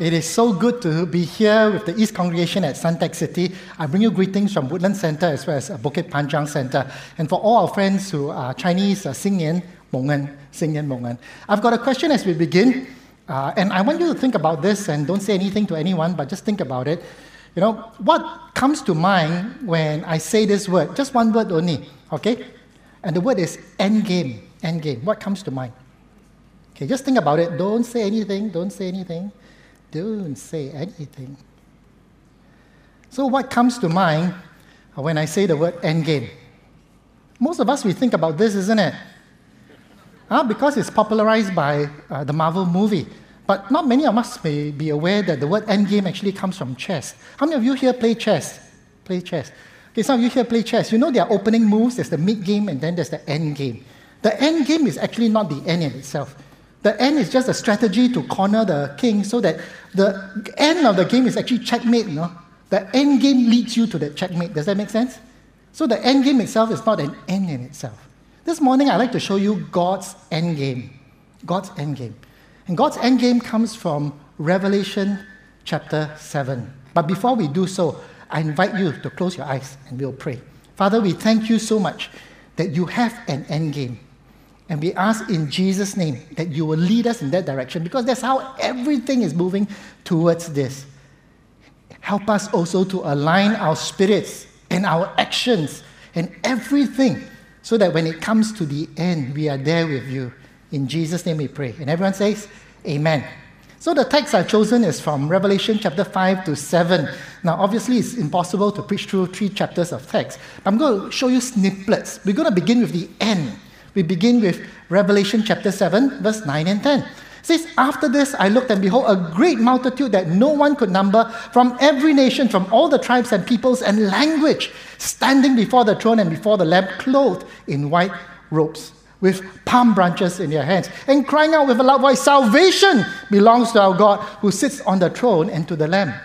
It is so good to be here with the East Congregation at Suntec City. I bring you greetings from Woodland Center as well as Bukit Panjang Center. And for all our friends who are Chinese, uh, Xing Yan Mong Xing Yan Mong I've got a question as we begin. Uh, and I want you to think about this and don't say anything to anyone, but just think about it. You know, what comes to mind when I say this word? Just one word only, okay? And the word is endgame. Endgame. What comes to mind? Okay, just think about it. Don't say anything. Don't say anything. Don't say anything. So, what comes to mind when I say the word endgame? Most of us, we think about this, isn't it? Uh, because it's popularized by uh, the Marvel movie. But not many of us may be aware that the word endgame actually comes from chess. How many of you here play chess? Play chess. Okay, some of you here play chess. You know there are opening moves, there's the mid game, and then there's the end game. The end game is actually not the end in itself. The end is just a strategy to corner the king so that the end of the game is actually checkmate. Know? The end game leads you to the checkmate. Does that make sense? So the end game itself is not an end in itself. This morning, I'd like to show you God's end game. God's end game. And God's end game comes from Revelation chapter 7. But before we do so, I invite you to close your eyes and we'll pray. Father, we thank you so much that you have an end game. And we ask in Jesus' name that you will lead us in that direction because that's how everything is moving towards this. Help us also to align our spirits and our actions and everything so that when it comes to the end, we are there with you. In Jesus' name we pray. And everyone says, Amen. So the text I've chosen is from Revelation chapter 5 to 7. Now, obviously, it's impossible to preach through three chapters of text. I'm going to show you snippets. We're going to begin with the end. We begin with Revelation chapter 7, verse 9 and 10. It says, After this I looked, and behold, a great multitude that no one could number from every nation, from all the tribes and peoples and language, standing before the throne and before the Lamb, clothed in white robes, with palm branches in their hands, and crying out with a loud voice, Salvation belongs to our God who sits on the throne and to the Lamb.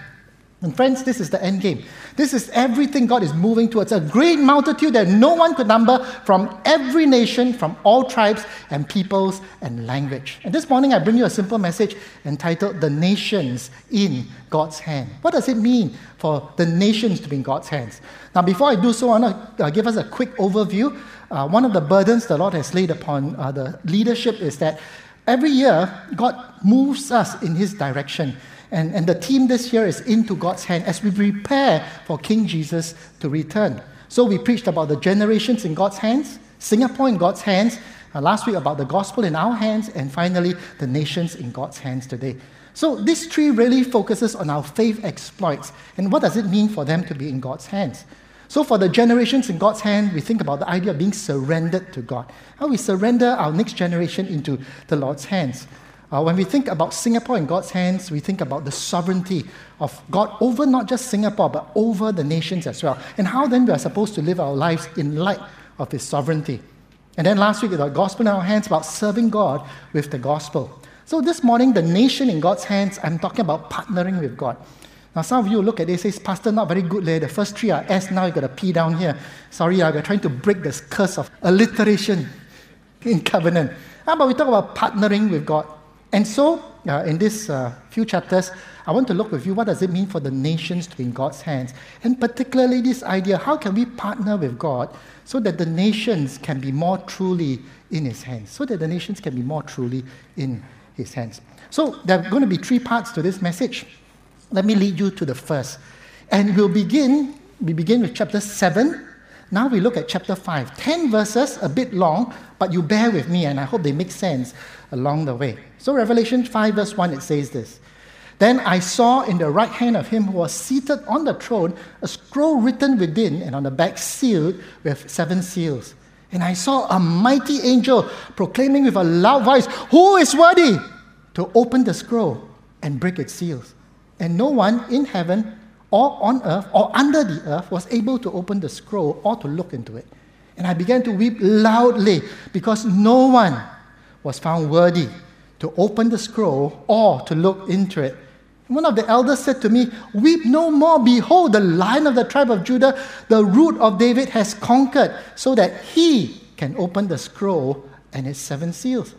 And friends, this is the end game. This is everything God is moving towards a great multitude that no one could number from every nation, from all tribes and peoples and language. And this morning I bring you a simple message entitled The Nations in God's Hand. What does it mean for the nations to be in God's hands? Now, before I do so, I want to uh, give us a quick overview. Uh, one of the burdens the Lord has laid upon uh, the leadership is that every year God moves us in His direction. And, and the theme this year is Into God's Hand as we prepare for King Jesus to return. So we preached about the generations in God's hands, Singapore in God's hands, uh, last week about the gospel in our hands, and finally the nations in God's hands today. So this tree really focuses on our faith exploits and what does it mean for them to be in God's hands. So for the generations in God's hand, we think about the idea of being surrendered to God. How we surrender our next generation into the Lord's hands. Uh, when we think about Singapore in God's hands, we think about the sovereignty of God over not just Singapore, but over the nations as well. And how then we are supposed to live our lives in light of His sovereignty. And then last week, the gospel in our hands about serving God with the gospel. So this morning, the nation in God's hands, I'm talking about partnering with God. Now, some of you look at this, says, Pastor, not very good. Leh. The first three are S, now you got a P down here. Sorry, uh, we're trying to break this curse of alliteration in covenant. How about we talk about partnering with God? And so, uh, in these uh, few chapters, I want to look with you what does it mean for the nations to be in God's hands, and particularly this idea: how can we partner with God so that the nations can be more truly in His hands, so that the nations can be more truly in His hands. So there are going to be three parts to this message. Let me lead you to the first, and we'll begin. We begin with chapter seven. Now we look at chapter 5. 10 verses, a bit long, but you bear with me, and I hope they make sense along the way. So, Revelation 5, verse 1, it says this Then I saw in the right hand of him who was seated on the throne a scroll written within and on the back sealed with seven seals. And I saw a mighty angel proclaiming with a loud voice, Who is worthy to open the scroll and break its seals? and no one in heaven or on earth or under the earth was able to open the scroll or to look into it. And I began to weep loudly because no one was found worthy to open the scroll or to look into it. One of the elders said to me, Weep no more. Behold, the lion of the tribe of Judah, the root of David, has conquered, so that he can open the scroll and its seven seals.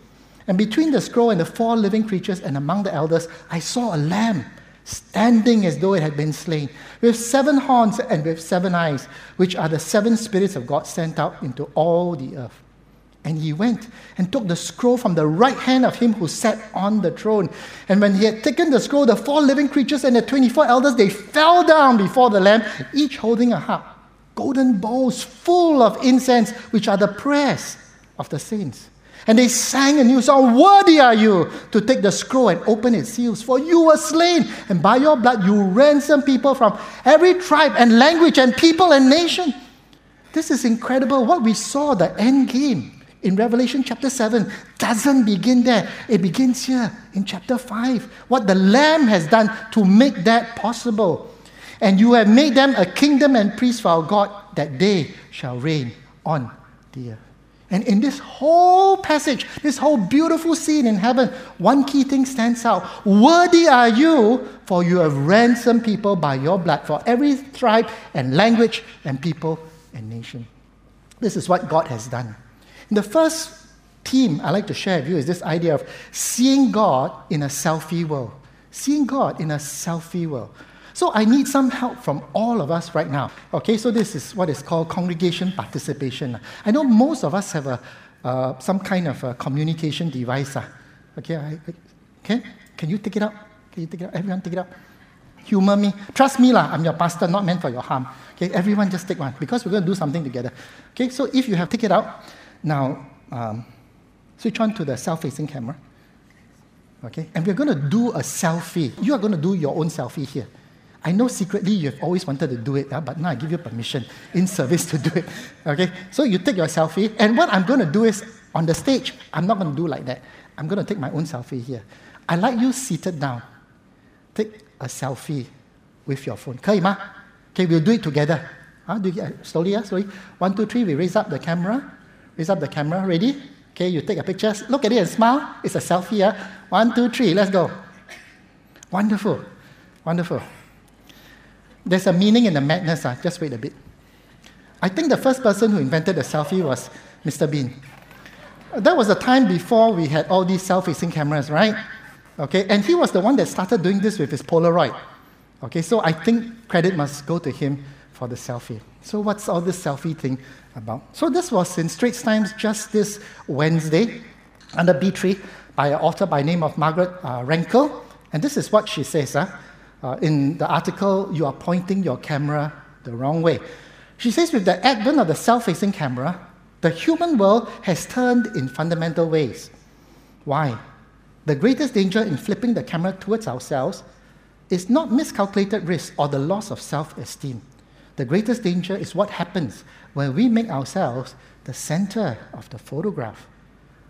And between the scroll and the four living creatures and among the elders, I saw a lamb standing as though it had been slain, with seven horns and with seven eyes, which are the seven spirits of God sent out into all the earth. And he went and took the scroll from the right hand of him who sat on the throne. And when he had taken the scroll, the four living creatures and the 24 elders, they fell down before the Lamb, each holding a harp, golden bowls full of incense, which are the prayers of the saints. And they sang a new song Worthy are you to take the scroll and open its seals, for you were slain, and by your blood you ransomed people from every tribe and language and people and nation. This is incredible. What we saw, the end game in Revelation chapter 7, doesn't begin there. It begins here in chapter 5. What the Lamb has done to make that possible. And you have made them a kingdom and priests for our God, that they shall reign on the earth. And in this whole passage, this whole beautiful scene in heaven, one key thing stands out. Worthy are you, for you have ransomed people by your blood for every tribe and language and people and nation. This is what God has done. The first theme I like to share with you is this idea of seeing God in a selfie world. Seeing God in a selfie world. So I need some help from all of us right now. Okay, so this is what is called congregation participation. I know most of us have a, uh, some kind of a communication device. Uh. Okay, I, okay, can you take it out? Can you take it out? Everyone take it out. Humor me. Trust me, lah. I'm your pastor, not meant for your harm. Okay, everyone just take one because we're going to do something together. Okay, so if you have take it out, now um, switch on to the self-facing camera. Okay, and we're going to do a selfie. You are going to do your own selfie here. I know secretly you've always wanted to do it, ah, but now I give you permission in service to do it. Okay? So you take your selfie, and what I'm going to do is on the stage, I'm not going to do like that. I'm going to take my own selfie here. I like you seated down. Take a selfie with your phone. Okay, ma? Okay, we'll do it together. Huh? Do you, uh, slowly, yeah, slowly. One, two, three, we raise up the camera. Raise up the camera. Ready? Okay, you take a picture. Look at it and smile. It's a selfie. Yeah? One, two, three, let's go. Wonderful. Wonderful. There's a meaning in the madness. Uh. Just wait a bit. I think the first person who invented the selfie was Mr. Bean. That was the time before we had all these self-facing cameras, right? Okay, and he was the one that started doing this with his Polaroid. Okay, so I think credit must go to him for the selfie. So what's all this selfie thing about? So this was in Straits Times just this Wednesday under B3 by an author by name of Margaret uh, Renkl. And this is what she says. Huh? Uh, in the article, you are pointing your camera the wrong way. She says, with the advent of the self facing camera, the human world has turned in fundamental ways. Why? The greatest danger in flipping the camera towards ourselves is not miscalculated risk or the loss of self esteem. The greatest danger is what happens when we make ourselves the center of the photograph,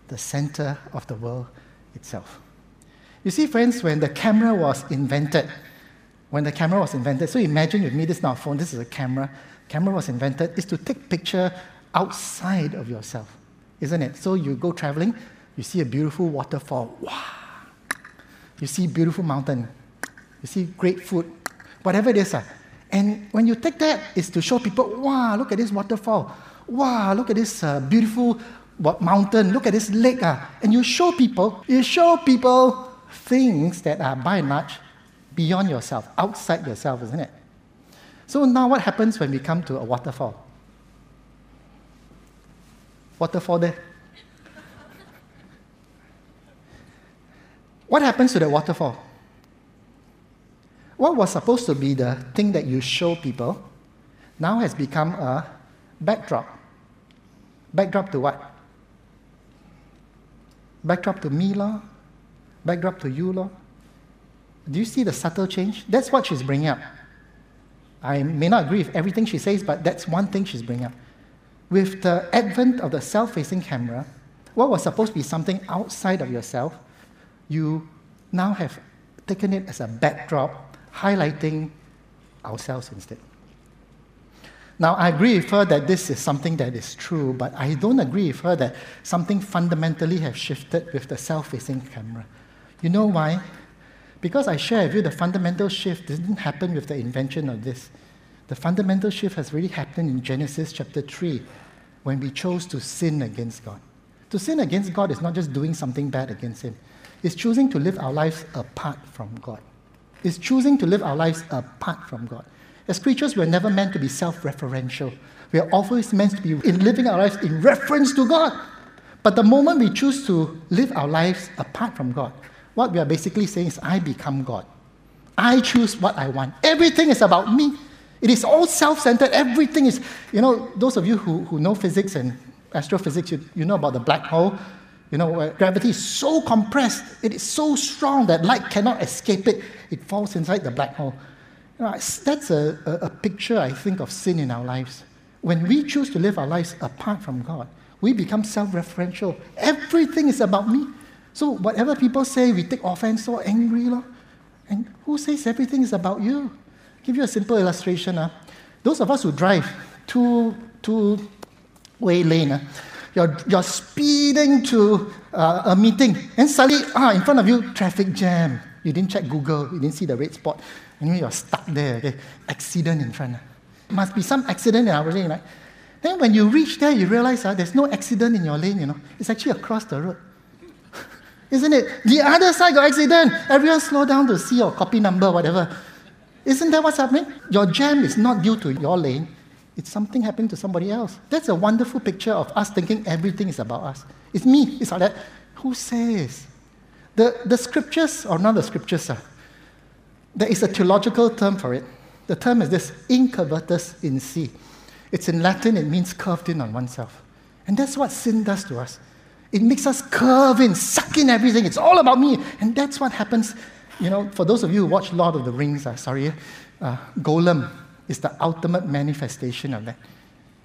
the center of the world itself. You see, friends, when the camera was invented, when the camera was invented, so imagine with me, this is not a phone, this is a camera. Camera was invented is to take picture outside of yourself, isn't it? So you go traveling, you see a beautiful waterfall, wow. You see beautiful mountain, you see great food, whatever it is. Uh. And when you take that, it's to show people, wow, look at this waterfall. Wow, look at this uh, beautiful mountain. Look at this lake. Uh. And you show people, you show people things that are by and large beyond yourself, outside yourself, isn't it? So now what happens when we come to a waterfall? Waterfall there. What happens to the waterfall? What was supposed to be the thing that you show people now has become a backdrop. Backdrop to what? Backdrop to me, law? Backdrop to you, law? Do you see the subtle change? That's what she's bringing up. I may not agree with everything she says, but that's one thing she's bringing up. With the advent of the self facing camera, what was supposed to be something outside of yourself, you now have taken it as a backdrop highlighting ourselves instead. Now, I agree with her that this is something that is true, but I don't agree with her that something fundamentally has shifted with the self facing camera. You know why? Because I share with you the fundamental shift didn't happen with the invention of this. The fundamental shift has really happened in Genesis chapter 3 when we chose to sin against God. To sin against God is not just doing something bad against Him, it's choosing to live our lives apart from God. It's choosing to live our lives apart from God. As creatures, we're never meant to be self referential. We are always meant to be in living our lives in reference to God. But the moment we choose to live our lives apart from God, what we are basically saying is, I become God. I choose what I want. Everything is about me. It is all self centered. Everything is, you know, those of you who, who know physics and astrophysics, you, you know about the black hole. You know, gravity is so compressed, it is so strong that light cannot escape it. It falls inside the black hole. You know, that's a, a, a picture, I think, of sin in our lives. When we choose to live our lives apart from God, we become self referential. Everything is about me. So, whatever people say, we take offense, so angry. Lor. And who says everything is about you? give you a simple illustration. Uh. Those of us who drive two, two way lane, uh, you're, you're speeding to uh, a meeting, and suddenly, ah, in front of you, traffic jam. You didn't check Google, you didn't see the red spot. Anyway, you're stuck there. Okay? Accident in front. Uh. Must be some accident in our lane, right? Then when you reach there, you realize uh, there's no accident in your lane, you know. It's actually across the road. Isn't it? The other side got accident. Everyone slow down to see your copy number, whatever. Isn't that what's happening? Your jam is not due to your lane, it's something happening to somebody else. That's a wonderful picture of us thinking everything is about us. It's me, it's all that. Who says? The, the scriptures, or not the scriptures, uh, there is a theological term for it. The term is this incurvatus in se. It's in Latin, it means curved in on oneself. And that's what sin does to us. It makes us curve in, suck in everything. It's all about me. And that's what happens you know, for those of you who watch Lord of the Rings, uh, sorry, uh, Gollum is the ultimate manifestation of that.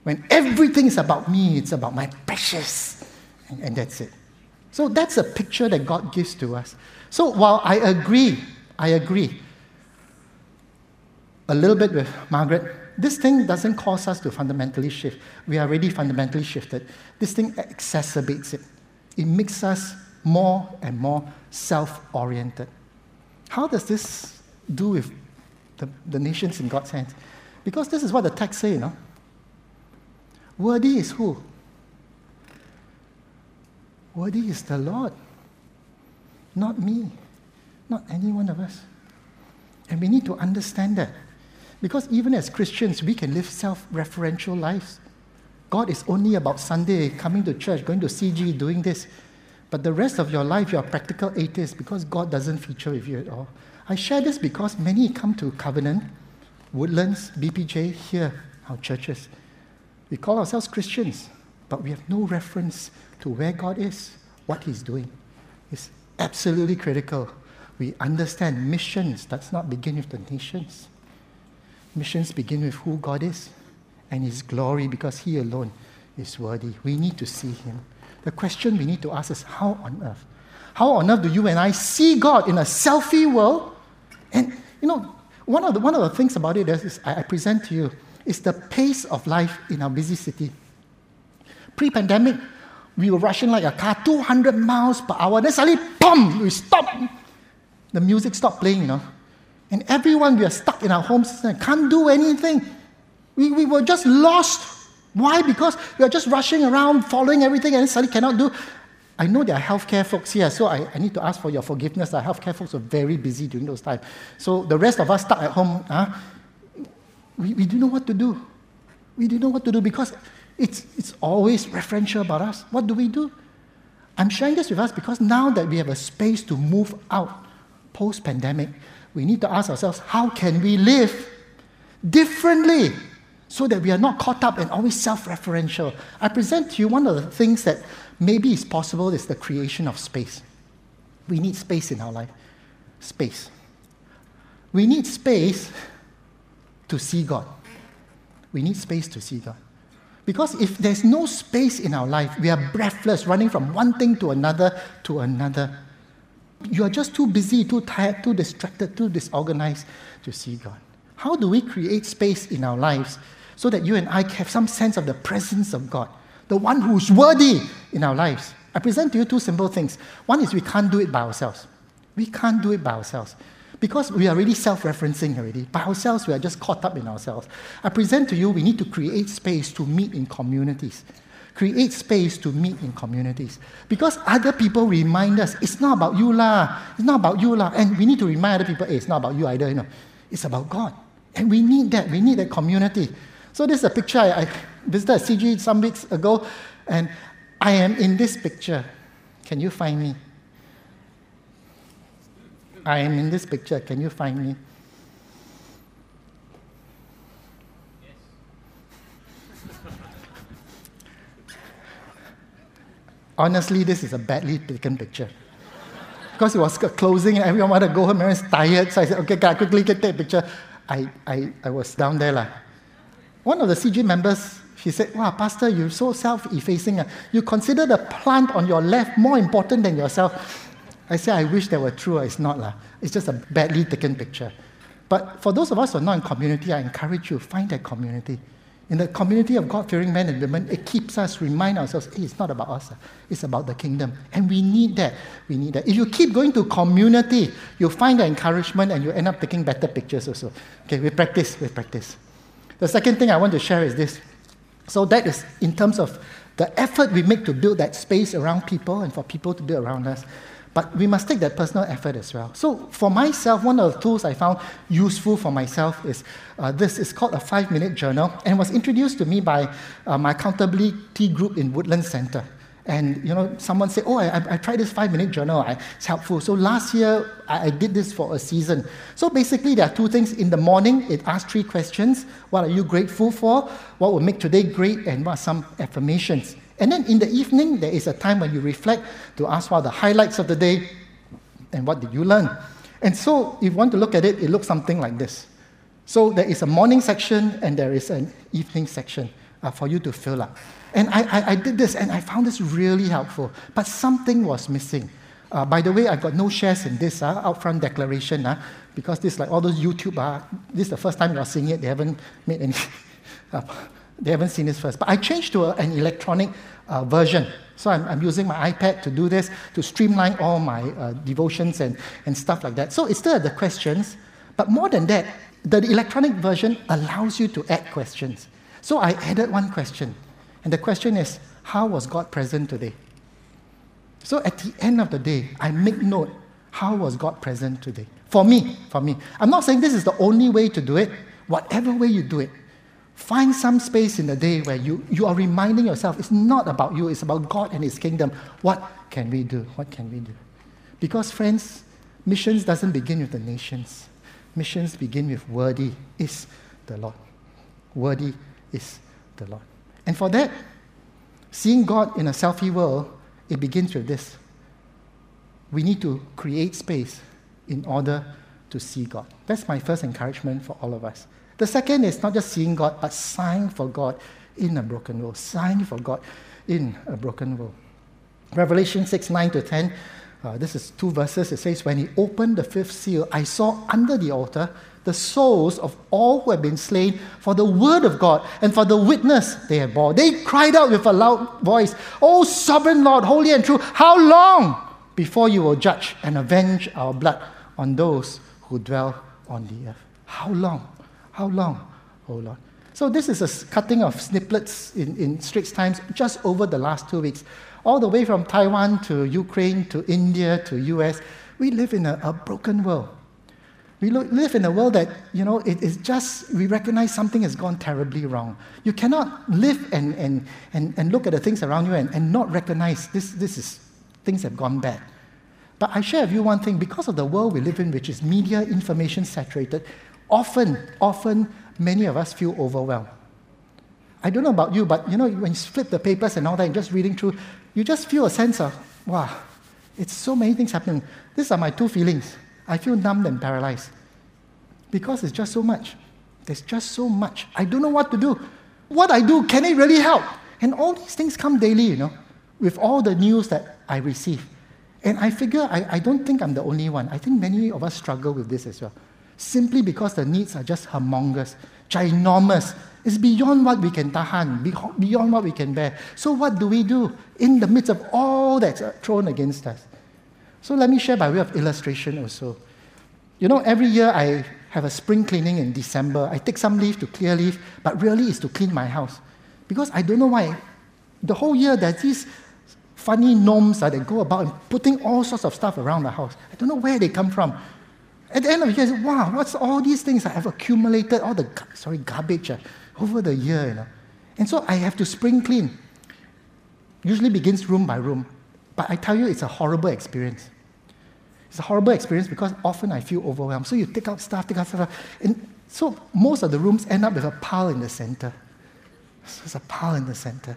When everything is about me, it's about my precious, and, and that's it. So that's a picture that God gives to us. So while I agree, I agree a little bit with Margaret, this thing doesn't cause us to fundamentally shift. We are already fundamentally shifted. This thing exacerbates it. It makes us more and more self oriented. How does this do with the, the nations in God's hands? Because this is what the text says, you know. Worthy is who? Worthy is the Lord, not me, not any one of us. And we need to understand that. Because even as Christians, we can live self referential lives. God is only about Sunday, coming to church, going to CG, doing this. But the rest of your life, you're a practical atheist because God doesn't feature with you at all. I share this because many come to Covenant, Woodlands, BPJ, here, our churches. We call ourselves Christians, but we have no reference to where God is, what He's doing. It's absolutely critical. We understand missions does not begin with the nations. Missions begin with who God is and His glory because He alone is worthy. We need to see Him. The question we need to ask is how on earth? How on earth do you and I see God in a selfie world? And, you know, one of the, one of the things about it is, I, I present to you is the pace of life in our busy city. Pre pandemic, we were rushing like a car 200 miles per hour. Then suddenly, boom, we stop. The music stopped playing, you know. And everyone, we are stuck in our homes and can't do anything. We, we were just lost why? Because we are just rushing around, following everything, and suddenly cannot do. I know there are healthcare folks here, so I, I need to ask for your forgiveness. Our healthcare folks were very busy during those times. So the rest of us stuck at home, huh? we, we don't know what to do. We don't know what to do because it's, it's always referential about us. What do we do? I'm sharing this with us because now that we have a space to move out post pandemic, we need to ask ourselves how can we live differently so that we are not caught up and always self referential. I present to you one of the things that maybe is possible is the creation of space. We need space in our life. Space. We need space to see God. We need space to see God. Because if there's no space in our life, we are breathless, running from one thing to another to another. You are just too busy, too tired, too distracted, too disorganized to see God. How do we create space in our lives so that you and I have some sense of the presence of God, the one who's worthy in our lives? I present to you two simple things. One is we can't do it by ourselves. We can't do it by ourselves because we are really self referencing already. By ourselves, we are just caught up in ourselves. I present to you, we need to create space to meet in communities. Create space to meet in communities. Because other people remind us, it's not about you lah, it's not about you lah. And we need to remind other people, hey, it's not about you either, you know. It's about God. And we need that. We need that community. So this is a picture I, I visited CG some weeks ago, and I am in this picture. Can you find me? I am in this picture. Can you find me? Honestly, this is a badly taken picture. because it was closing and everyone wanted to go home, everyone's tired. So I said, okay, can I quickly get that picture? I, I, I was down there. Like. One of the CG members, she said, wow, Pastor, you're so self-effacing. Uh. You consider the plant on your left more important than yourself. I said, I wish that were true. It's not. La. It's just a badly taken picture. But for those of us who are not in community, I encourage you, to find that community. In the community of God fearing men and women, it keeps us remind ourselves, hey, it's not about us, uh, it's about the kingdom. And we need that. We need that. If you keep going to community, you'll find the encouragement and you end up taking better pictures also. Okay, we practice, we practice. The second thing I want to share is this. So that is in terms of the effort we make to build that space around people and for people to build around us. But we must take that personal effort as well. So, for myself, one of the tools I found useful for myself is uh, this. It's called a five minute journal and was introduced to me by uh, my accountability group in Woodland Center. And you know, someone said, "Oh, I, I tried this five-minute journal. It's helpful." So last year, I, I, did this for a season. So basically, there are two things. In the morning, it asks three questions: What are you grateful for? What will make today great? And what are some affirmations? And then in the evening, there is a time when you reflect to ask what are the highlights of the day and what did you learn. And so, if you want to look at it, it looks something like this. So, there is a morning section and there is an evening section uh, for you to fill up. And I, I, I, did this and I found this really helpful, but something was missing. Uh, by the way, I got no shares in this uh, upfront declaration uh, because this, like all those YouTube, uh, this is the first time you're seeing it. They haven't made any. Uh, they haven't seen this first. But I changed to a, an electronic uh, version. So I'm, I'm, using my iPad to do this, to streamline all my uh, devotions and, and stuff like that. So it's still the questions, but more than that, the electronic version allows you to add questions. So I added one question, and the question is, how was God present today? So at the end of the day, I make note, how was God present today? For me, for me. I'm not saying this is the only way to do it. Whatever way you do it, Find some space in the day where you, you are reminding yourself it's not about you, it's about God and His kingdom. What can we do? What can we do? Because, friends, missions doesn't begin with the nations. Missions begin with worthy is the Lord. Worthy is the Lord. And for that, seeing God in a selfie world, it begins with this. We need to create space in order to see God. That's my first encouragement for all of us. The second is not just seeing God, but sighing for God in a broken world. Sighing for God in a broken world. Revelation 6 9 to 10. Uh, this is two verses. It says, When he opened the fifth seal, I saw under the altar the souls of all who have been slain for the word of God and for the witness they have bore. They cried out with a loud voice, O sovereign Lord, holy and true, how long before you will judge and avenge our blood on those who dwell on the earth? How long? How long, oh Lord? So this is a cutting of snippets in, in Straits Times just over the last two weeks. All the way from Taiwan to Ukraine to India to US, we live in a, a broken world. We lo- live in a world that, you know, it is just, we recognize something has gone terribly wrong. You cannot live and, and, and, and look at the things around you and, and not recognize this, this is, things have gone bad. But I share with you one thing because of the world we live in, which is media information saturated, often, often, many of us feel overwhelmed. I don't know about you, but you know, when you flip the papers and all that, and just reading through, you just feel a sense of, wow, it's so many things happening. These are my two feelings. I feel numbed and paralyzed because it's just so much. There's just so much. I don't know what to do. What I do, can it really help? And all these things come daily, you know, with all the news that I receive. And I figure I, I don't think I'm the only one. I think many of us struggle with this as well. Simply because the needs are just humongous, ginormous. It's beyond what we can tahan, beyond what we can bear. So, what do we do in the midst of all that's thrown against us? So, let me share by way of illustration also. You know, every year I have a spring cleaning in December. I take some leave to clear leave, but really it's to clean my house. Because I don't know why. The whole year there's these funny gnomes uh, that go about and putting all sorts of stuff around the house. I don't know where they come from. At the end of the year, say, wow, what's all these things I have accumulated, all the sorry garbage uh, over the year, you know. And so I have to spring clean. Usually begins room by room. But I tell you, it's a horrible experience. It's a horrible experience because often I feel overwhelmed. So you take out stuff, take out stuff, and so most of the rooms end up with a pile in the center. So there's a pile in the center.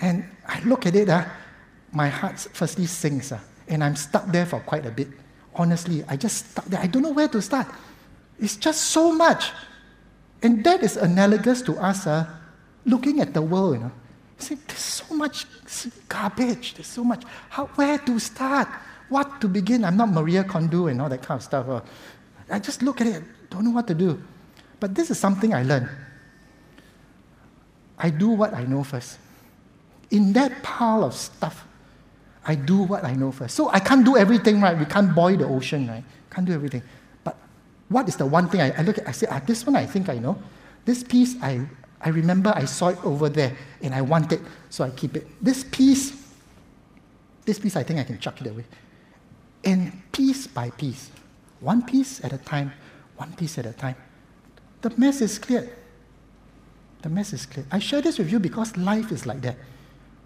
And I look at it, uh, my heart firstly sinks, uh, and I'm stuck there for quite a bit. Honestly, I just stuck there. I don't know where to start. It's just so much. And that is analogous to us uh, looking at the world, you know. See, there's so much garbage, there's so much. How, where to start? what to begin. I'm not Maria Kondo and all that kind of stuff. Uh, I just look at it, don't know what to do. But this is something I learned. I do what I know first. In that pile of stuff, I do what I know first. So I can't do everything right. We can't boil the ocean, right? Can't do everything. But what is the one thing I, I look at? I say, ah, this one I think I know. This piece I, I remember I saw it over there and I want it, so I keep it. This piece, this piece I think I can chuck it away. And piece by piece, one piece at a time, one piece at a time, the mess is cleared. The mess is clear. I share this with you because life is like that.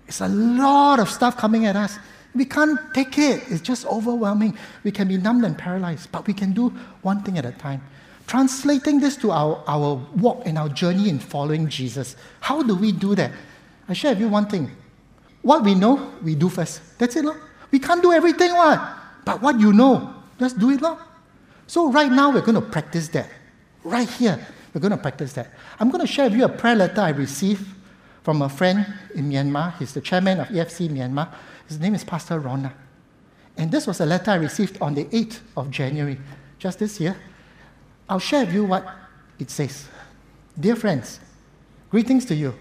It's a lot of stuff coming at us. We can't take it. It's just overwhelming. We can be numbed and paralyzed, but we can do one thing at a time. Translating this to our, our walk and our journey in following Jesus. How do we do that? I share with you one thing. What we know, we do first. That's it. No? We can't do everything. What? But what you know, just do it. Lor. So right now we're going to practice that. Right here, we're going to practice that. I'm going to share with you a prayer letter I received from a friend in Myanmar. He's the chairman of EFC Myanmar. His name is Pastor Rona. And this was a letter I received on the 8th of January, just this year. I'll share with you what it says. Dear friends, greetings to you.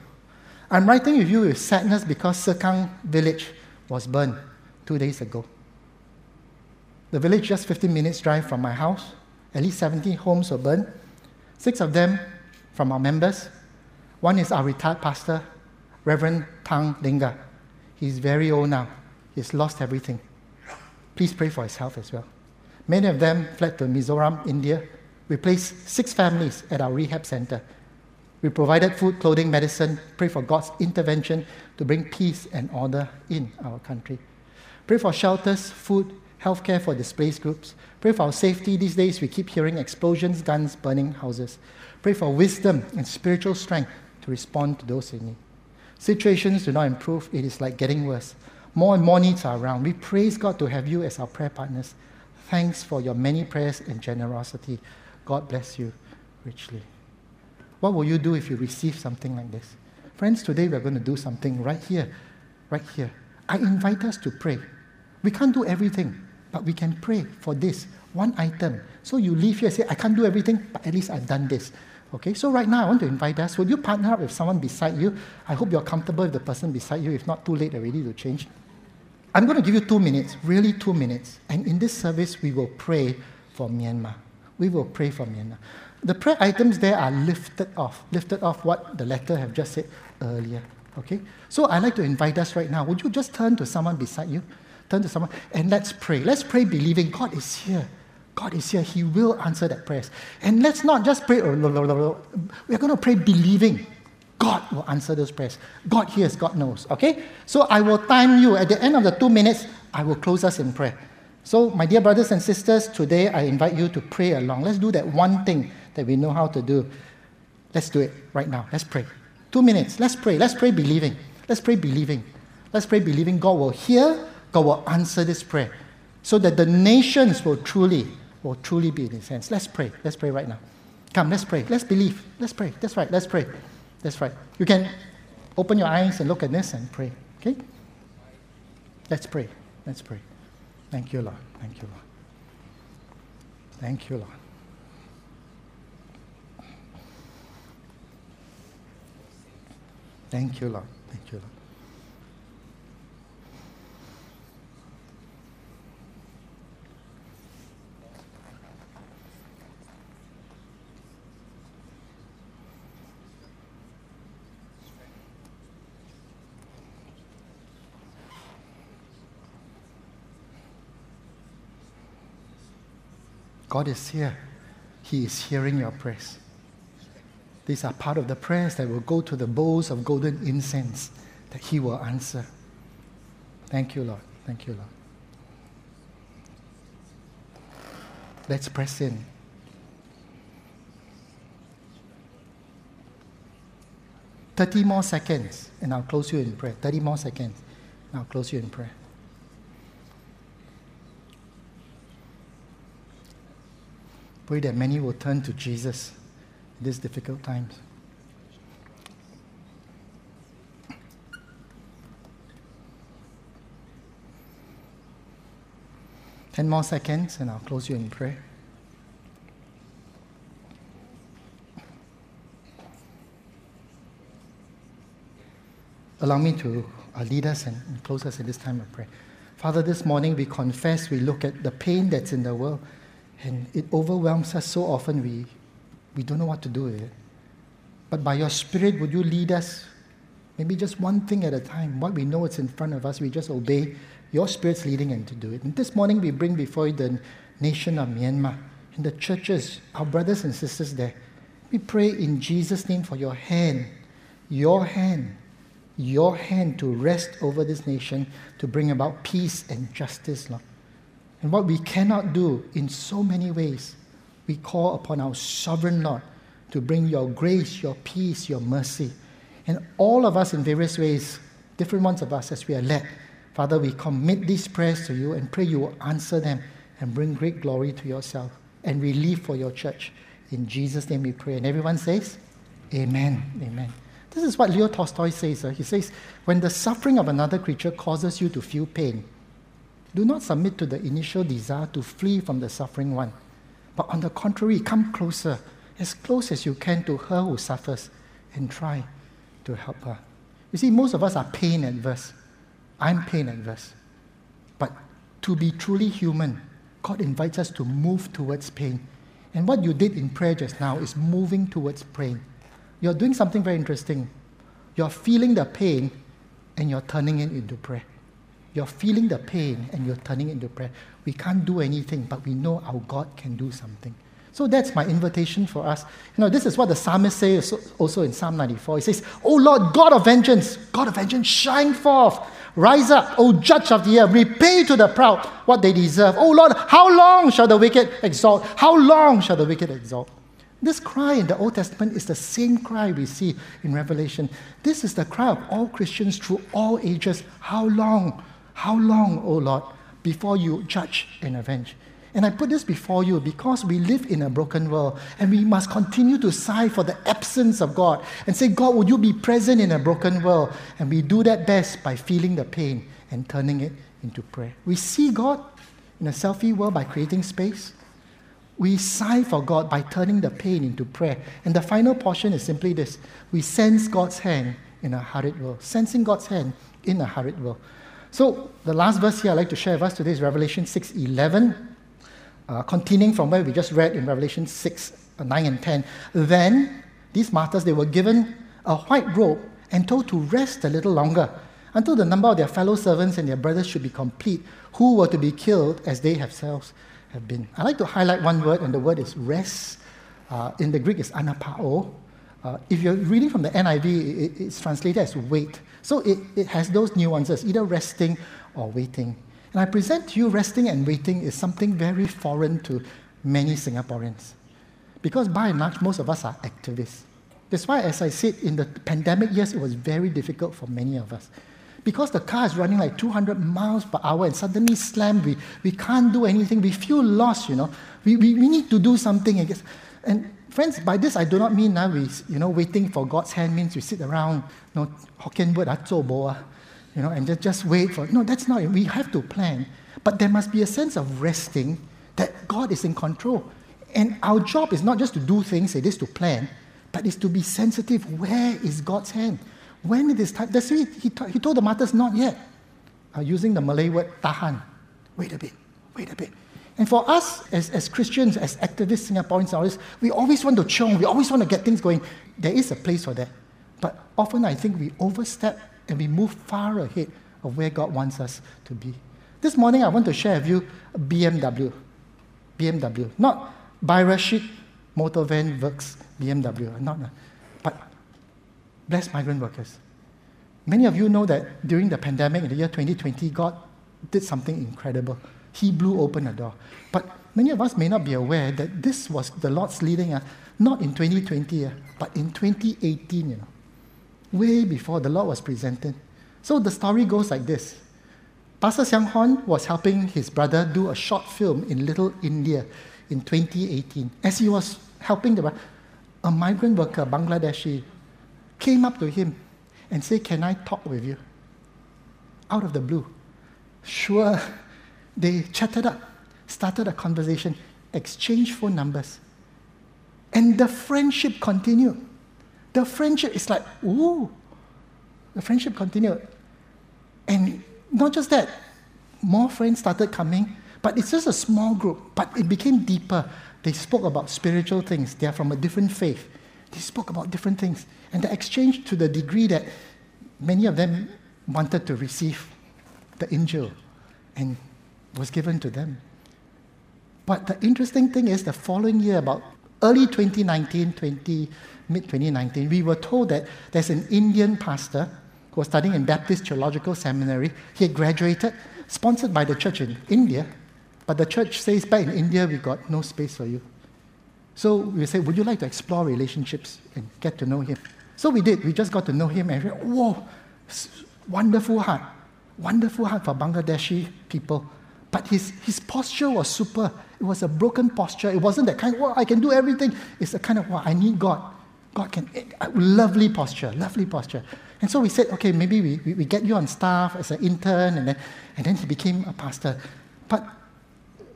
I'm writing with you with sadness because Sekang village was burned two days ago. The village just 15 minutes drive from my house. At least 70 homes were burned. Six of them from our members. One is our retired pastor, Reverend Tang Linga. He's very old now. He's lost everything. Please pray for his health as well. Many of them fled to Mizoram, India. We placed six families at our rehab center. We provided food, clothing, medicine. Pray for God's intervention to bring peace and order in our country. Pray for shelters, food, healthcare for displaced groups. Pray for our safety. These days we keep hearing explosions, guns, burning houses. Pray for wisdom and spiritual strength to respond to those in need. Situations do not improve, it is like getting worse. More and more needs are around. We praise God to have you as our prayer partners. Thanks for your many prayers and generosity. God bless you richly. What will you do if you receive something like this? Friends, today we're going to do something right here, right here. I invite us to pray. We can't do everything. But we can pray for this one item. So you leave here and say, I can't do everything, but at least I've done this. Okay, so right now I want to invite us. Would you partner up with someone beside you? I hope you're comfortable with the person beside you, if not too late already to change. I'm going to give you two minutes, really two minutes. And in this service, we will pray for Myanmar. We will pray for Myanmar. The prayer items there are lifted off, lifted off what the letter have just said earlier. Okay? So I'd like to invite us right now. Would you just turn to someone beside you? Turn to someone and let's pray. Let's pray believing God is here. God is here. He will answer that prayer. And let's not just pray. Oh, We're going to pray believing. God will answer those prayers. God hears, God knows. Okay? So I will time you. At the end of the two minutes, I will close us in prayer. So, my dear brothers and sisters, today I invite you to pray along. Let's do that one thing that we know how to do. Let's do it right now. Let's pray. Two minutes. Let's pray. Let's pray believing. Let's pray believing. Let's pray believing God will hear God will answer this prayer so that the nations will truly, will truly be in his hands. Let's pray. Let's pray right now. Come, let's pray. Let's believe. Let's pray. That's right. Let's pray. That's right. You can open your eyes and look at this and pray. Okay? Let's pray. Let's pray. Thank you, Lord. Thank you, Lord. Thank you, Lord. Thank you, Lord. Thank you, Lord. God is here. He is hearing your prayers. These are part of the prayers that will go to the bowls of golden incense that He will answer. Thank you, Lord. Thank you, Lord. Let's press in. Thirty more seconds, and I'll close you in prayer. Thirty more seconds, and I'll close you in prayer. Pray that many will turn to Jesus in these difficult times. Ten more seconds, and I'll close you in prayer. Allow me to uh, lead us and close us in this time of prayer. Father, this morning we confess, we look at the pain that's in the world. And it overwhelms us so often, we, we don't know what to do with it. But by your Spirit, would you lead us? Maybe just one thing at a time. What we know is in front of us, we just obey your Spirit's leading and to do it. And this morning, we bring before you the nation of Myanmar and the churches, our brothers and sisters there. We pray in Jesus' name for your hand, your hand, your hand to rest over this nation to bring about peace and justice, Lord. And what we cannot do in so many ways, we call upon our sovereign Lord to bring your grace, your peace, your mercy. And all of us in various ways, different ones of us as we are led. Father, we commit these prayers to you and pray you will answer them and bring great glory to yourself and relief for your church. In Jesus' name we pray. And everyone says, Amen. Amen. This is what Leo Tolstoy says. He says, When the suffering of another creature causes you to feel pain, do not submit to the initial desire to flee from the suffering one, but on the contrary, come closer, as close as you can to her who suffers, and try to help her. You see, most of us are pain adverse. I'm pain adverse. But to be truly human, God invites us to move towards pain. And what you did in prayer just now is moving towards pain. You're doing something very interesting. You're feeling the pain and you're turning it into prayer. You're feeling the pain and you're turning into prayer. We can't do anything, but we know our God can do something. So that's my invitation for us. You know, this is what the psalmist says also in Psalm 94. He says, Oh Lord, God of vengeance, God of vengeance, shine forth. Rise up, O judge of the earth, repay to the proud what they deserve. Oh Lord, how long shall the wicked exalt? How long shall the wicked exalt? This cry in the Old Testament is the same cry we see in Revelation. This is the cry of all Christians through all ages. How long? How long, O Lord, before you judge and avenge? And I put this before you because we live in a broken world and we must continue to sigh for the absence of God and say, God, would you be present in a broken world? And we do that best by feeling the pain and turning it into prayer. We see God in a selfie world by creating space. We sigh for God by turning the pain into prayer. And the final portion is simply this we sense God's hand in a hurried world, sensing God's hand in a hurried world. So the last verse here I'd like to share with us today is Revelation 6.11, uh, continuing from where we just read in Revelation 6, uh, 9 and 10. Then these martyrs, they were given a white robe and told to rest a little longer until the number of their fellow servants and their brothers should be complete, who were to be killed as they themselves have been. I like to highlight one word, and the word is rest. Uh, in the Greek, it's anapao. Uh, if you're reading from the NIV, it, it's translated as wait. So it, it has those nuances, either resting or waiting. And I present to you resting and waiting is something very foreign to many Singaporeans. Because by and large, most of us are activists. That's why, as I said, in the pandemic years, it was very difficult for many of us. Because the car is running like 200 miles per hour and suddenly slammed, we, we can't do anything. We feel lost, you know. We, we, we need to do something. And Friends, by this I do not mean now we, you know, waiting for God's hand means we sit around, you know, Hokkien word, ah, ah, you know, and just, just wait for. No, that's not it. We have to plan. But there must be a sense of resting that God is in control. And our job is not just to do things, it is to plan, but it's to be sensitive. Where is God's hand? When it is time. That's why he, he told the martyrs, not yet. Uh, using the Malay word tahan. Wait a bit, wait a bit. And for us as, as Christians, as activists, Singaporeans, we always want to chong, we always want to get things going. There is a place for that. But often I think we overstep and we move far ahead of where God wants us to be. This morning I want to share with you BMW. BMW. Not Bayerische Motor Van Works BMW. Not, but bless migrant workers. Many of you know that during the pandemic in the year 2020, God did something incredible. He blew open a door. But many of us may not be aware that this was the Lord's leading, uh, not in 2020, uh, but in 2018, you know, way before the Lord was presented. So the story goes like this. Pastor Xiang Hon was helping his brother do a short film in Little India in 2018. As he was helping the a migrant worker, Bangladeshi, came up to him and said, Can I talk with you? Out of the blue. Sure, they chatted up, started a conversation, exchanged phone numbers. And the friendship continued. The friendship is like, ooh, the friendship continued. And not just that, more friends started coming, but it's just a small group, but it became deeper. They spoke about spiritual things. They are from a different faith. They spoke about different things. And the exchange to the degree that many of them wanted to receive the angel and was given to them. But the interesting thing is, the following year, about early 2019, 20, mid 2019, we were told that there's an Indian pastor who was studying in Baptist Theological Seminary. He had graduated, sponsored by the church in India, but the church says, back in India, we've got no space for you. So we said, Would you like to explore relationships and get to know him? So we did. We just got to know him and we whoa, wonderful heart. Wonderful heart for Bangladeshi people. But his, his posture was super. It was a broken posture. It wasn't that kind of, well, I can do everything. It's the kind of, well, I need God. God can, eh, uh, lovely posture, lovely posture. And so we said, okay, maybe we, we, we get you on staff as an intern, and then, and then he became a pastor. But,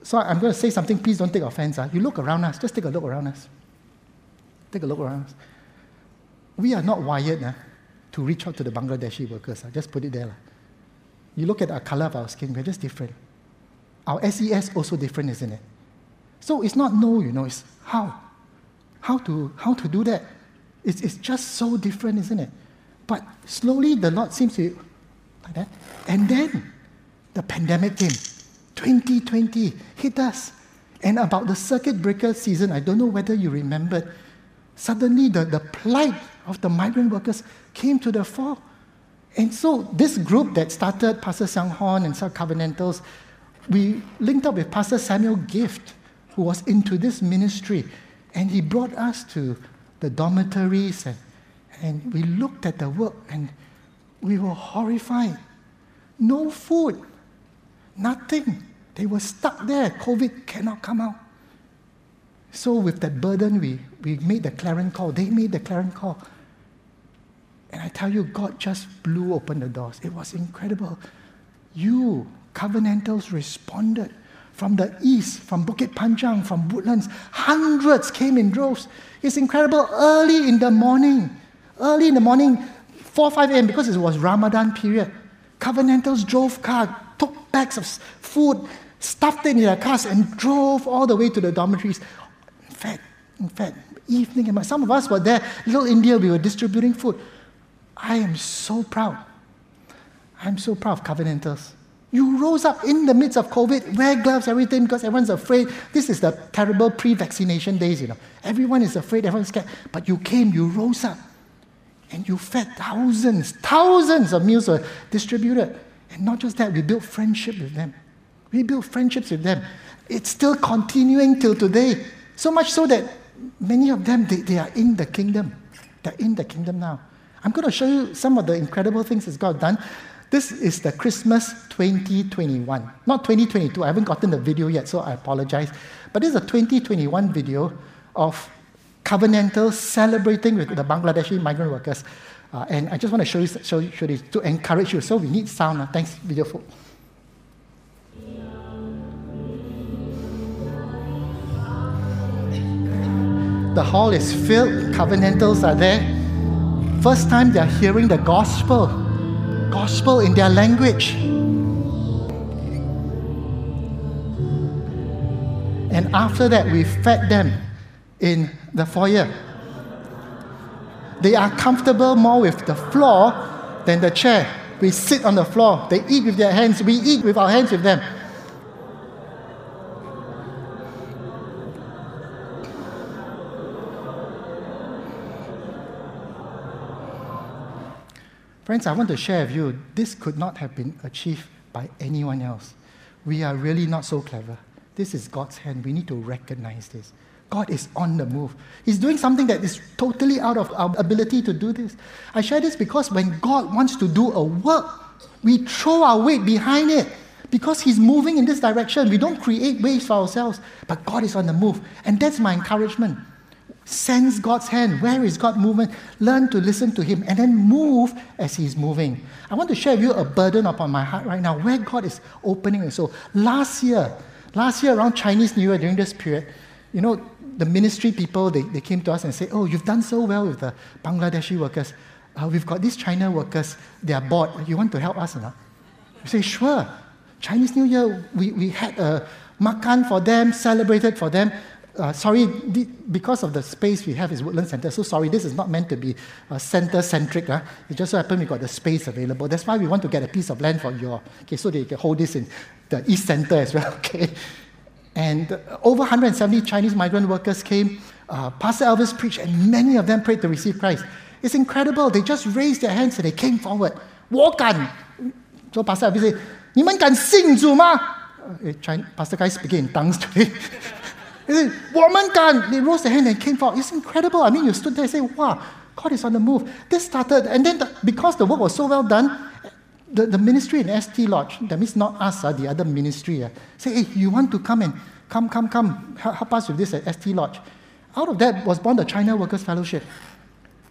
so I'm going to say something, please don't take offense. Huh? You look around us, just take a look around us. Take a look around us. We are not wired huh, to reach out to the Bangladeshi workers. Huh? Just put it there. You look at the color of our skin, we're just different. Our SES also different, isn't it? So it's not no, you know, it's how. How to, how to do that. It's, it's just so different, isn't it? But slowly the Lord seems to, like that. And then the pandemic came. 2020 hit us. And about the circuit breaker season, I don't know whether you remembered, suddenly the, the plight of the migrant workers came to the fore. And so this group that started, Pastor Hon and some Covenantals, we linked up with Pastor Samuel Gift, who was into this ministry, and he brought us to the dormitories and, and we looked at the work and we were horrified. No food, nothing. They were stuck there. COVID cannot come out. So, with that burden, we, we made the clarion call. They made the clarion call. And I tell you, God just blew open the doors. It was incredible. You, Covenantals responded from the east, from Bukit Panjang, from Woodlands. Hundreds came in droves. It's incredible. Early in the morning, early in the morning, 4 5 a.m., because it was Ramadan period, Covenantals drove car, took bags of food, stuffed it in their cars, and drove all the way to the dormitories. In fact, in fact, evening, some of us were there. Little India, we were distributing food. I am so proud. I'm so proud of Covenantals. You rose up in the midst of COVID, wear gloves, everything, because everyone's afraid. This is the terrible pre vaccination days, you know. Everyone is afraid, everyone's scared. But you came, you rose up, and you fed thousands, thousands of meals were distributed. And not just that, we built friendship with them. We built friendships with them. It's still continuing till today. So much so that many of them, they, they are in the kingdom. They're in the kingdom now. I'm going to show you some of the incredible things that God done. This is the Christmas 2021, not 2022. I haven't gotten the video yet, so I apologize. But this is a 2021 video of Covenantal celebrating with the Bangladeshi migrant workers. Uh, and I just want to show you, show, show this to encourage you. So we need sound. Uh. Thanks, video folk. The hall is filled, covenantals are there. First time they're hearing the gospel, gospel in their language. And after that, we fed them in the foyer. They are comfortable more with the floor than the chair. We sit on the floor. They eat with their hands. We eat with our hands with them. Friends, I want to share with you this could not have been achieved by anyone else. We are really not so clever. This is God's hand. We need to recognize this. God is on the move. He's doing something that is totally out of our ability to do this. I share this because when God wants to do a work, we throw our weight behind it because He's moving in this direction. We don't create ways for ourselves, but God is on the move. And that's my encouragement. Sense God's hand. Where is God moving? Learn to listen to Him and then move as He's moving. I want to share with you a burden upon my heart right now where God is opening. So last year, last year around Chinese New Year during this period, you know, the ministry people, they, they came to us and said, Oh, you've done so well with the Bangladeshi workers. Uh, we've got these China workers, they are bored. You want to help us or not? We say, Sure. Chinese New Year, we, we had a makan for them, celebrated for them uh, sorry, the, because of the space we have is Woodland Center, so sorry, this is not meant to be uh, center-centric. Huh? It just so happened we got the space available. That's why we want to get a piece of land for your, okay, so they can hold this in the East Center as well, okay? And uh, over 170 Chinese migrant workers came. Uh, Pastor Elvis preached, and many of them prayed to receive Christ. It's incredible. They just raised their hands and they came forward. 我敢. So Pastor Elvis said, 你们敢信主吗? Uh, Pastor Guy speaking in tongues today. He said, Woman gun. They rose their hand and came forward. It's incredible. I mean, you stood there and say, wow, God is on the move. This started, and then the, because the work was so well done, the, the ministry in ST Lodge, that means not us, uh, the other ministry, uh, say, hey, you want to come and come, come, come, help us with this at ST Lodge. Out of that was born the China Workers Fellowship.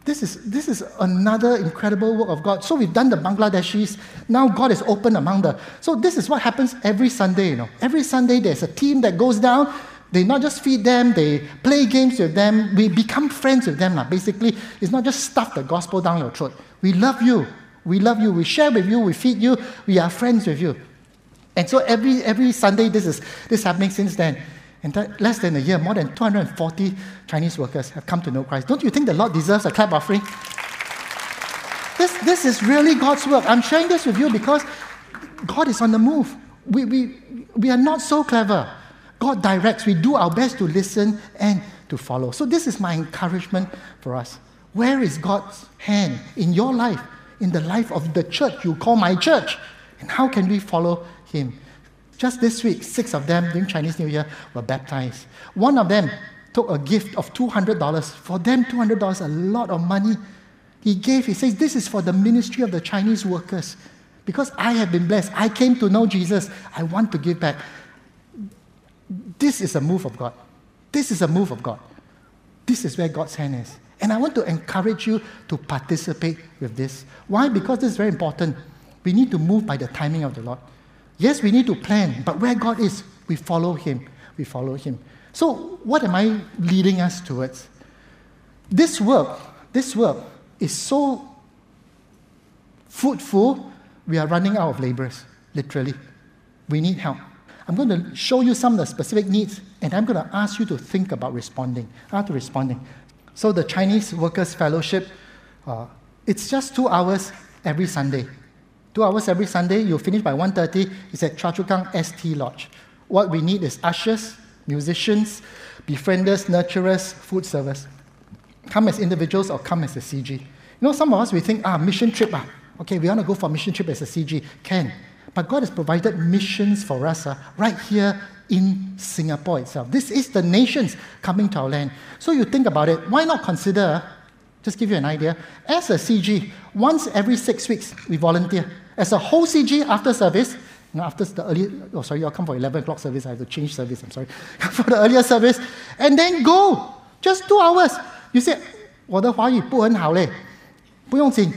This is, this is another incredible work of God. So we've done the Bangladeshis. Now God is open among the. So this is what happens every Sunday, you know. Every Sunday there's a team that goes down they not just feed them, they play games with them. We become friends with them. Basically, it's not just stuff the gospel down your throat. We love you. We love you. We share with you. We feed you. We are friends with you. And so every, every Sunday, this is this happening since then. That, less than a year, more than 240 Chinese workers have come to know Christ. Don't you think the Lord deserves a clap offering? This, this is really God's work. I'm sharing this with you because God is on the move. We, we, we are not so clever. God directs. We do our best to listen and to follow. So, this is my encouragement for us. Where is God's hand in your life, in the life of the church you call my church? And how can we follow Him? Just this week, six of them during Chinese New Year were baptized. One of them took a gift of $200. For them, $200 a lot of money. He gave, he says, This is for the ministry of the Chinese workers. Because I have been blessed. I came to know Jesus. I want to give back. This is a move of God. This is a move of God. This is where God's hand is. And I want to encourage you to participate with this. Why? Because this is very important. We need to move by the timing of the Lord. Yes, we need to plan, but where God is, we follow Him. We follow Him. So, what am I leading us towards? This work, this work is so fruitful, we are running out of laborers, literally. We need help. I'm going to show you some of the specific needs, and I'm going to ask you to think about responding. To responding. So the Chinese Workers Fellowship, uh, it's just two hours every Sunday. Two hours every Sunday. You'll finish by 1.30. It's at Choa Chu Kang ST Lodge. What we need is ushers, musicians, befrienders, nurturers, food servers. Come as individuals or come as a CG. You know, some of us, we think, ah, mission trip, ah. Okay, we want to go for mission trip as a CG. Can. But God has provided missions for us uh, right here in Singapore itself. This is the nations coming to our land. So you think about it, why not consider, just give you an idea, as a CG, once every six weeks we volunteer. As a whole CG after service, you know, after the early, oh sorry, I'll come for 11 o'clock service, I have to change service, I'm sorry, for the earlier service, and then go, just two hours. You say, 我的华语不很好嘞. 不用紧，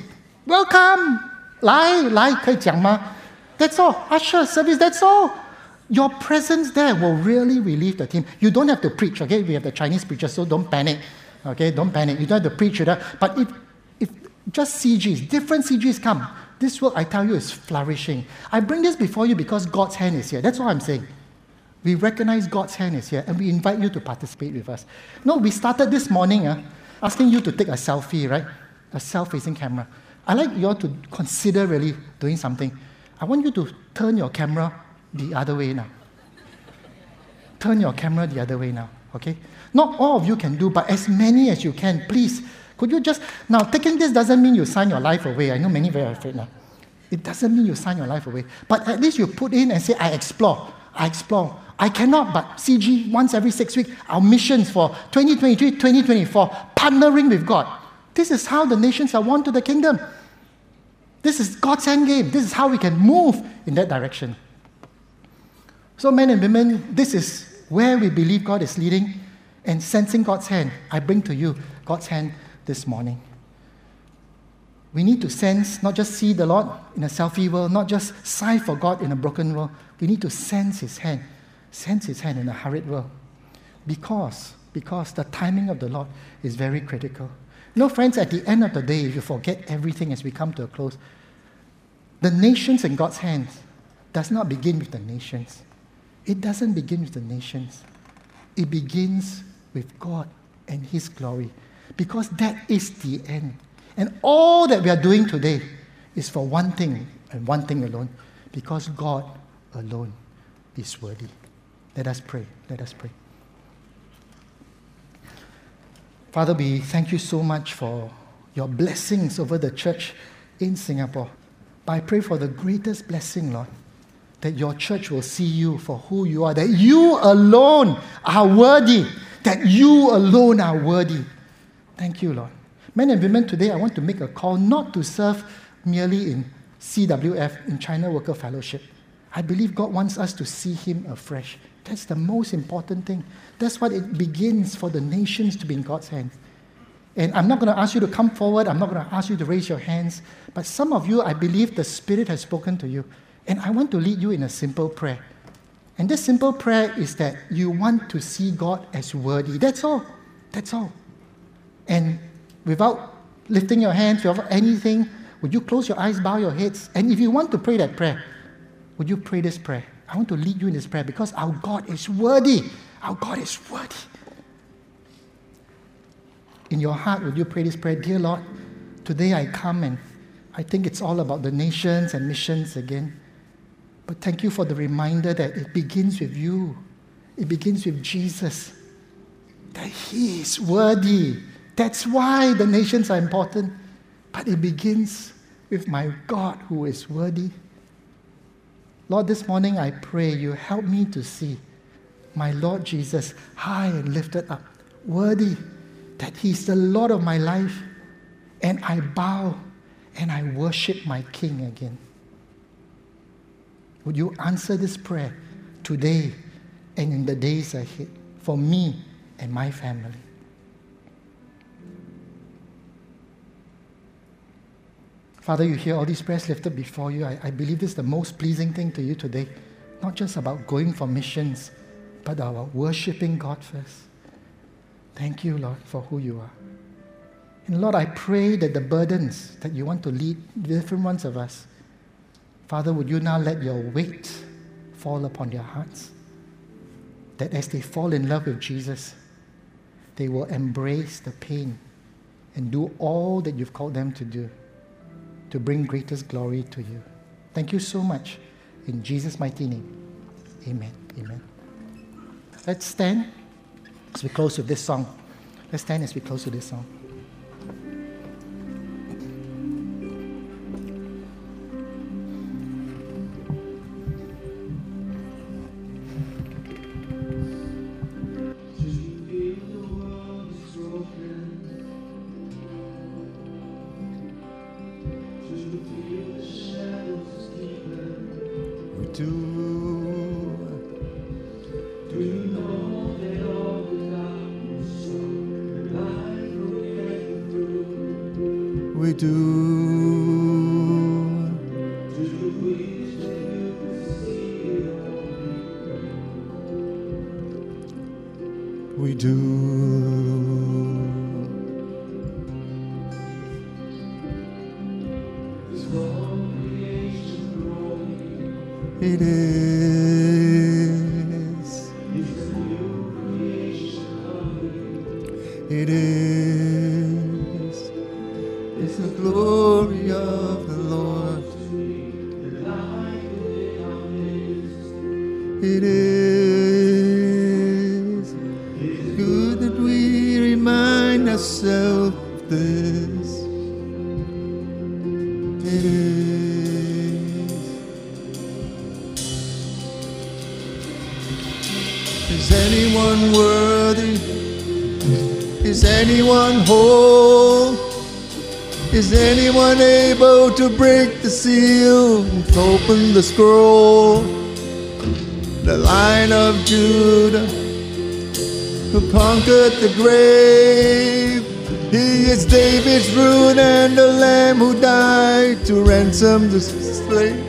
Welcome，来来，可以讲吗 ？That's all. Usher service. That's all. Your presence there will really relieve the team. You don't have to preach. Okay, we have the Chinese preacher, so don't panic. Okay, don't panic. You don't have to preach it. But if if just CGs, different CGs come, this work I tell you is flourishing. I bring this before you because God's hand is here. That's what I'm saying. We recognize God's hand is here and we invite you to participate with us. No, we started this morning uh, asking you to take a selfie, right? A self facing camera. I'd like you all to consider really doing something. I want you to turn your camera the other way now. Turn your camera the other way now, okay? Not all of you can do, but as many as you can, please. Could you just. Now, taking this doesn't mean you sign your life away. I know many very afraid now. It doesn't mean you sign your life away. But at least you put in and say, I explore. I explore. I cannot, but CG, once every six weeks, our missions for 2023 2024, partnering with God. This is how the nations are won to the kingdom. This is God's end game. This is how we can move in that direction. So, men and women, this is where we believe God is leading and sensing God's hand. I bring to you God's hand this morning. We need to sense, not just see the Lord in a selfie world, not just sigh for God in a broken world. We need to sense His hand sense his hand in a hurried world. Because, because the timing of the Lord is very critical. Know, friends, at the end of the day, if you forget everything as we come to a close, the nations in God's hands does not begin with the nations. It doesn't begin with the nations. It begins with God and His glory. Because that is the end. And all that we are doing today is for one thing and one thing alone because God alone is worthy. Let us pray. Let us pray. Father, we thank you so much for your blessings over the church in Singapore. But I pray for the greatest blessing, Lord, that your church will see you for who you are, that you alone are worthy, that you alone are worthy. Thank you, Lord. Men and women, today I want to make a call not to serve merely in CWF, in China Worker Fellowship. I believe God wants us to see Him afresh. That's the most important thing. That's what it begins for the nations to be in God's hands. And I'm not going to ask you to come forward. I'm not going to ask you to raise your hands. But some of you, I believe the Spirit has spoken to you. And I want to lead you in a simple prayer. And this simple prayer is that you want to see God as worthy. That's all. That's all. And without lifting your hands, without anything, would you close your eyes, bow your heads? And if you want to pray that prayer, would you pray this prayer? I want to lead you in this prayer because our God is worthy. Our God is worthy. In your heart, would you pray this prayer? Dear Lord, today I come and I think it's all about the nations and missions again. But thank you for the reminder that it begins with you, it begins with Jesus, that He is worthy. That's why the nations are important. But it begins with my God who is worthy. Lord, this morning I pray you help me to see my Lord Jesus high and lifted up, worthy that He's the Lord of my life, and I bow and I worship my King again. Would you answer this prayer today and in the days ahead for me and my family? Father, you hear all these prayers lifted before you. I, I believe this is the most pleasing thing to you today. Not just about going for missions, but about worshiping God first. Thank you, Lord, for who you are. And Lord, I pray that the burdens that you want to lead different ones of us, Father, would you now let your weight fall upon their hearts? That as they fall in love with Jesus, they will embrace the pain and do all that you've called them to do to bring greatest glory to you. Thank you so much. In Jesus' mighty name. Amen. Amen. Let's stand as we close with this song. Let's stand as we close with this song. Is anyone able to break the seal, open the scroll? The Lion of Judah who conquered the grave. He is David's root and the lamb who died to ransom the slave.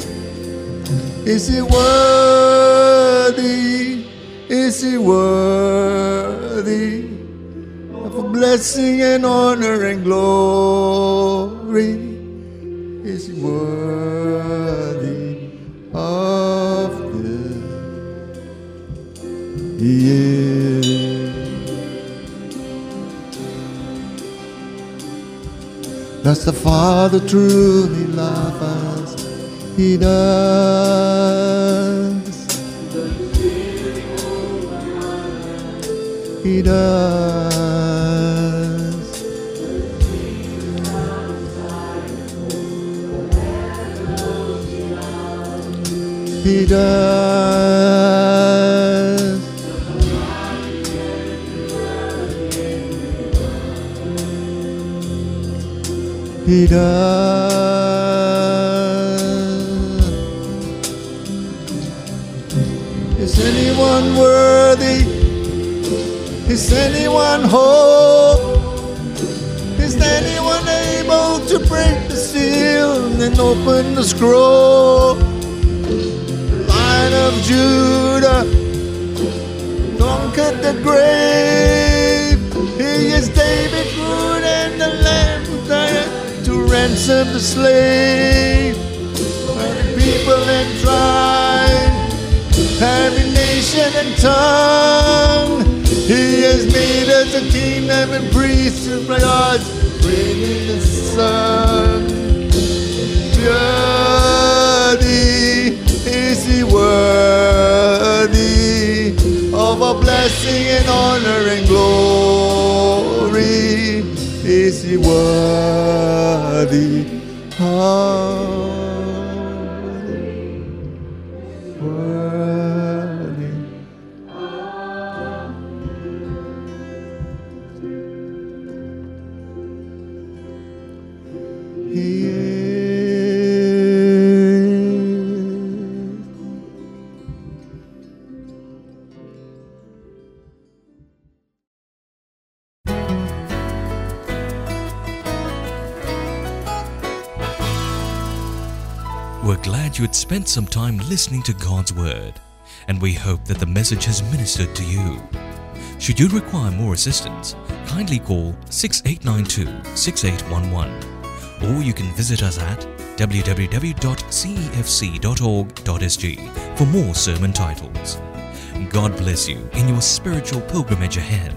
Is he worthy? Is he worthy blessing and honor and glory? Is worthy of this? Is. Does the Father truly love us? He does. He does. He does. He does. Is anyone worthy? Is anyone whole? Is anyone able to break the seal and open the scroll? Lion of Judah, conquered the grave. He is David's root and the lamb who to ransom the slave. Every people and tribe, every nation and tongue. He has made us a kingdom and priests of God, bringing the sun. Worthy is he worthy of a blessing and honor and glory. Is he worthy of spent some time listening to God's Word, and we hope that the message has ministered to you. Should you require more assistance, kindly call 6892 6811, or you can visit us at www.cefc.org.sg for more sermon titles. God bless you in your spiritual pilgrimage ahead.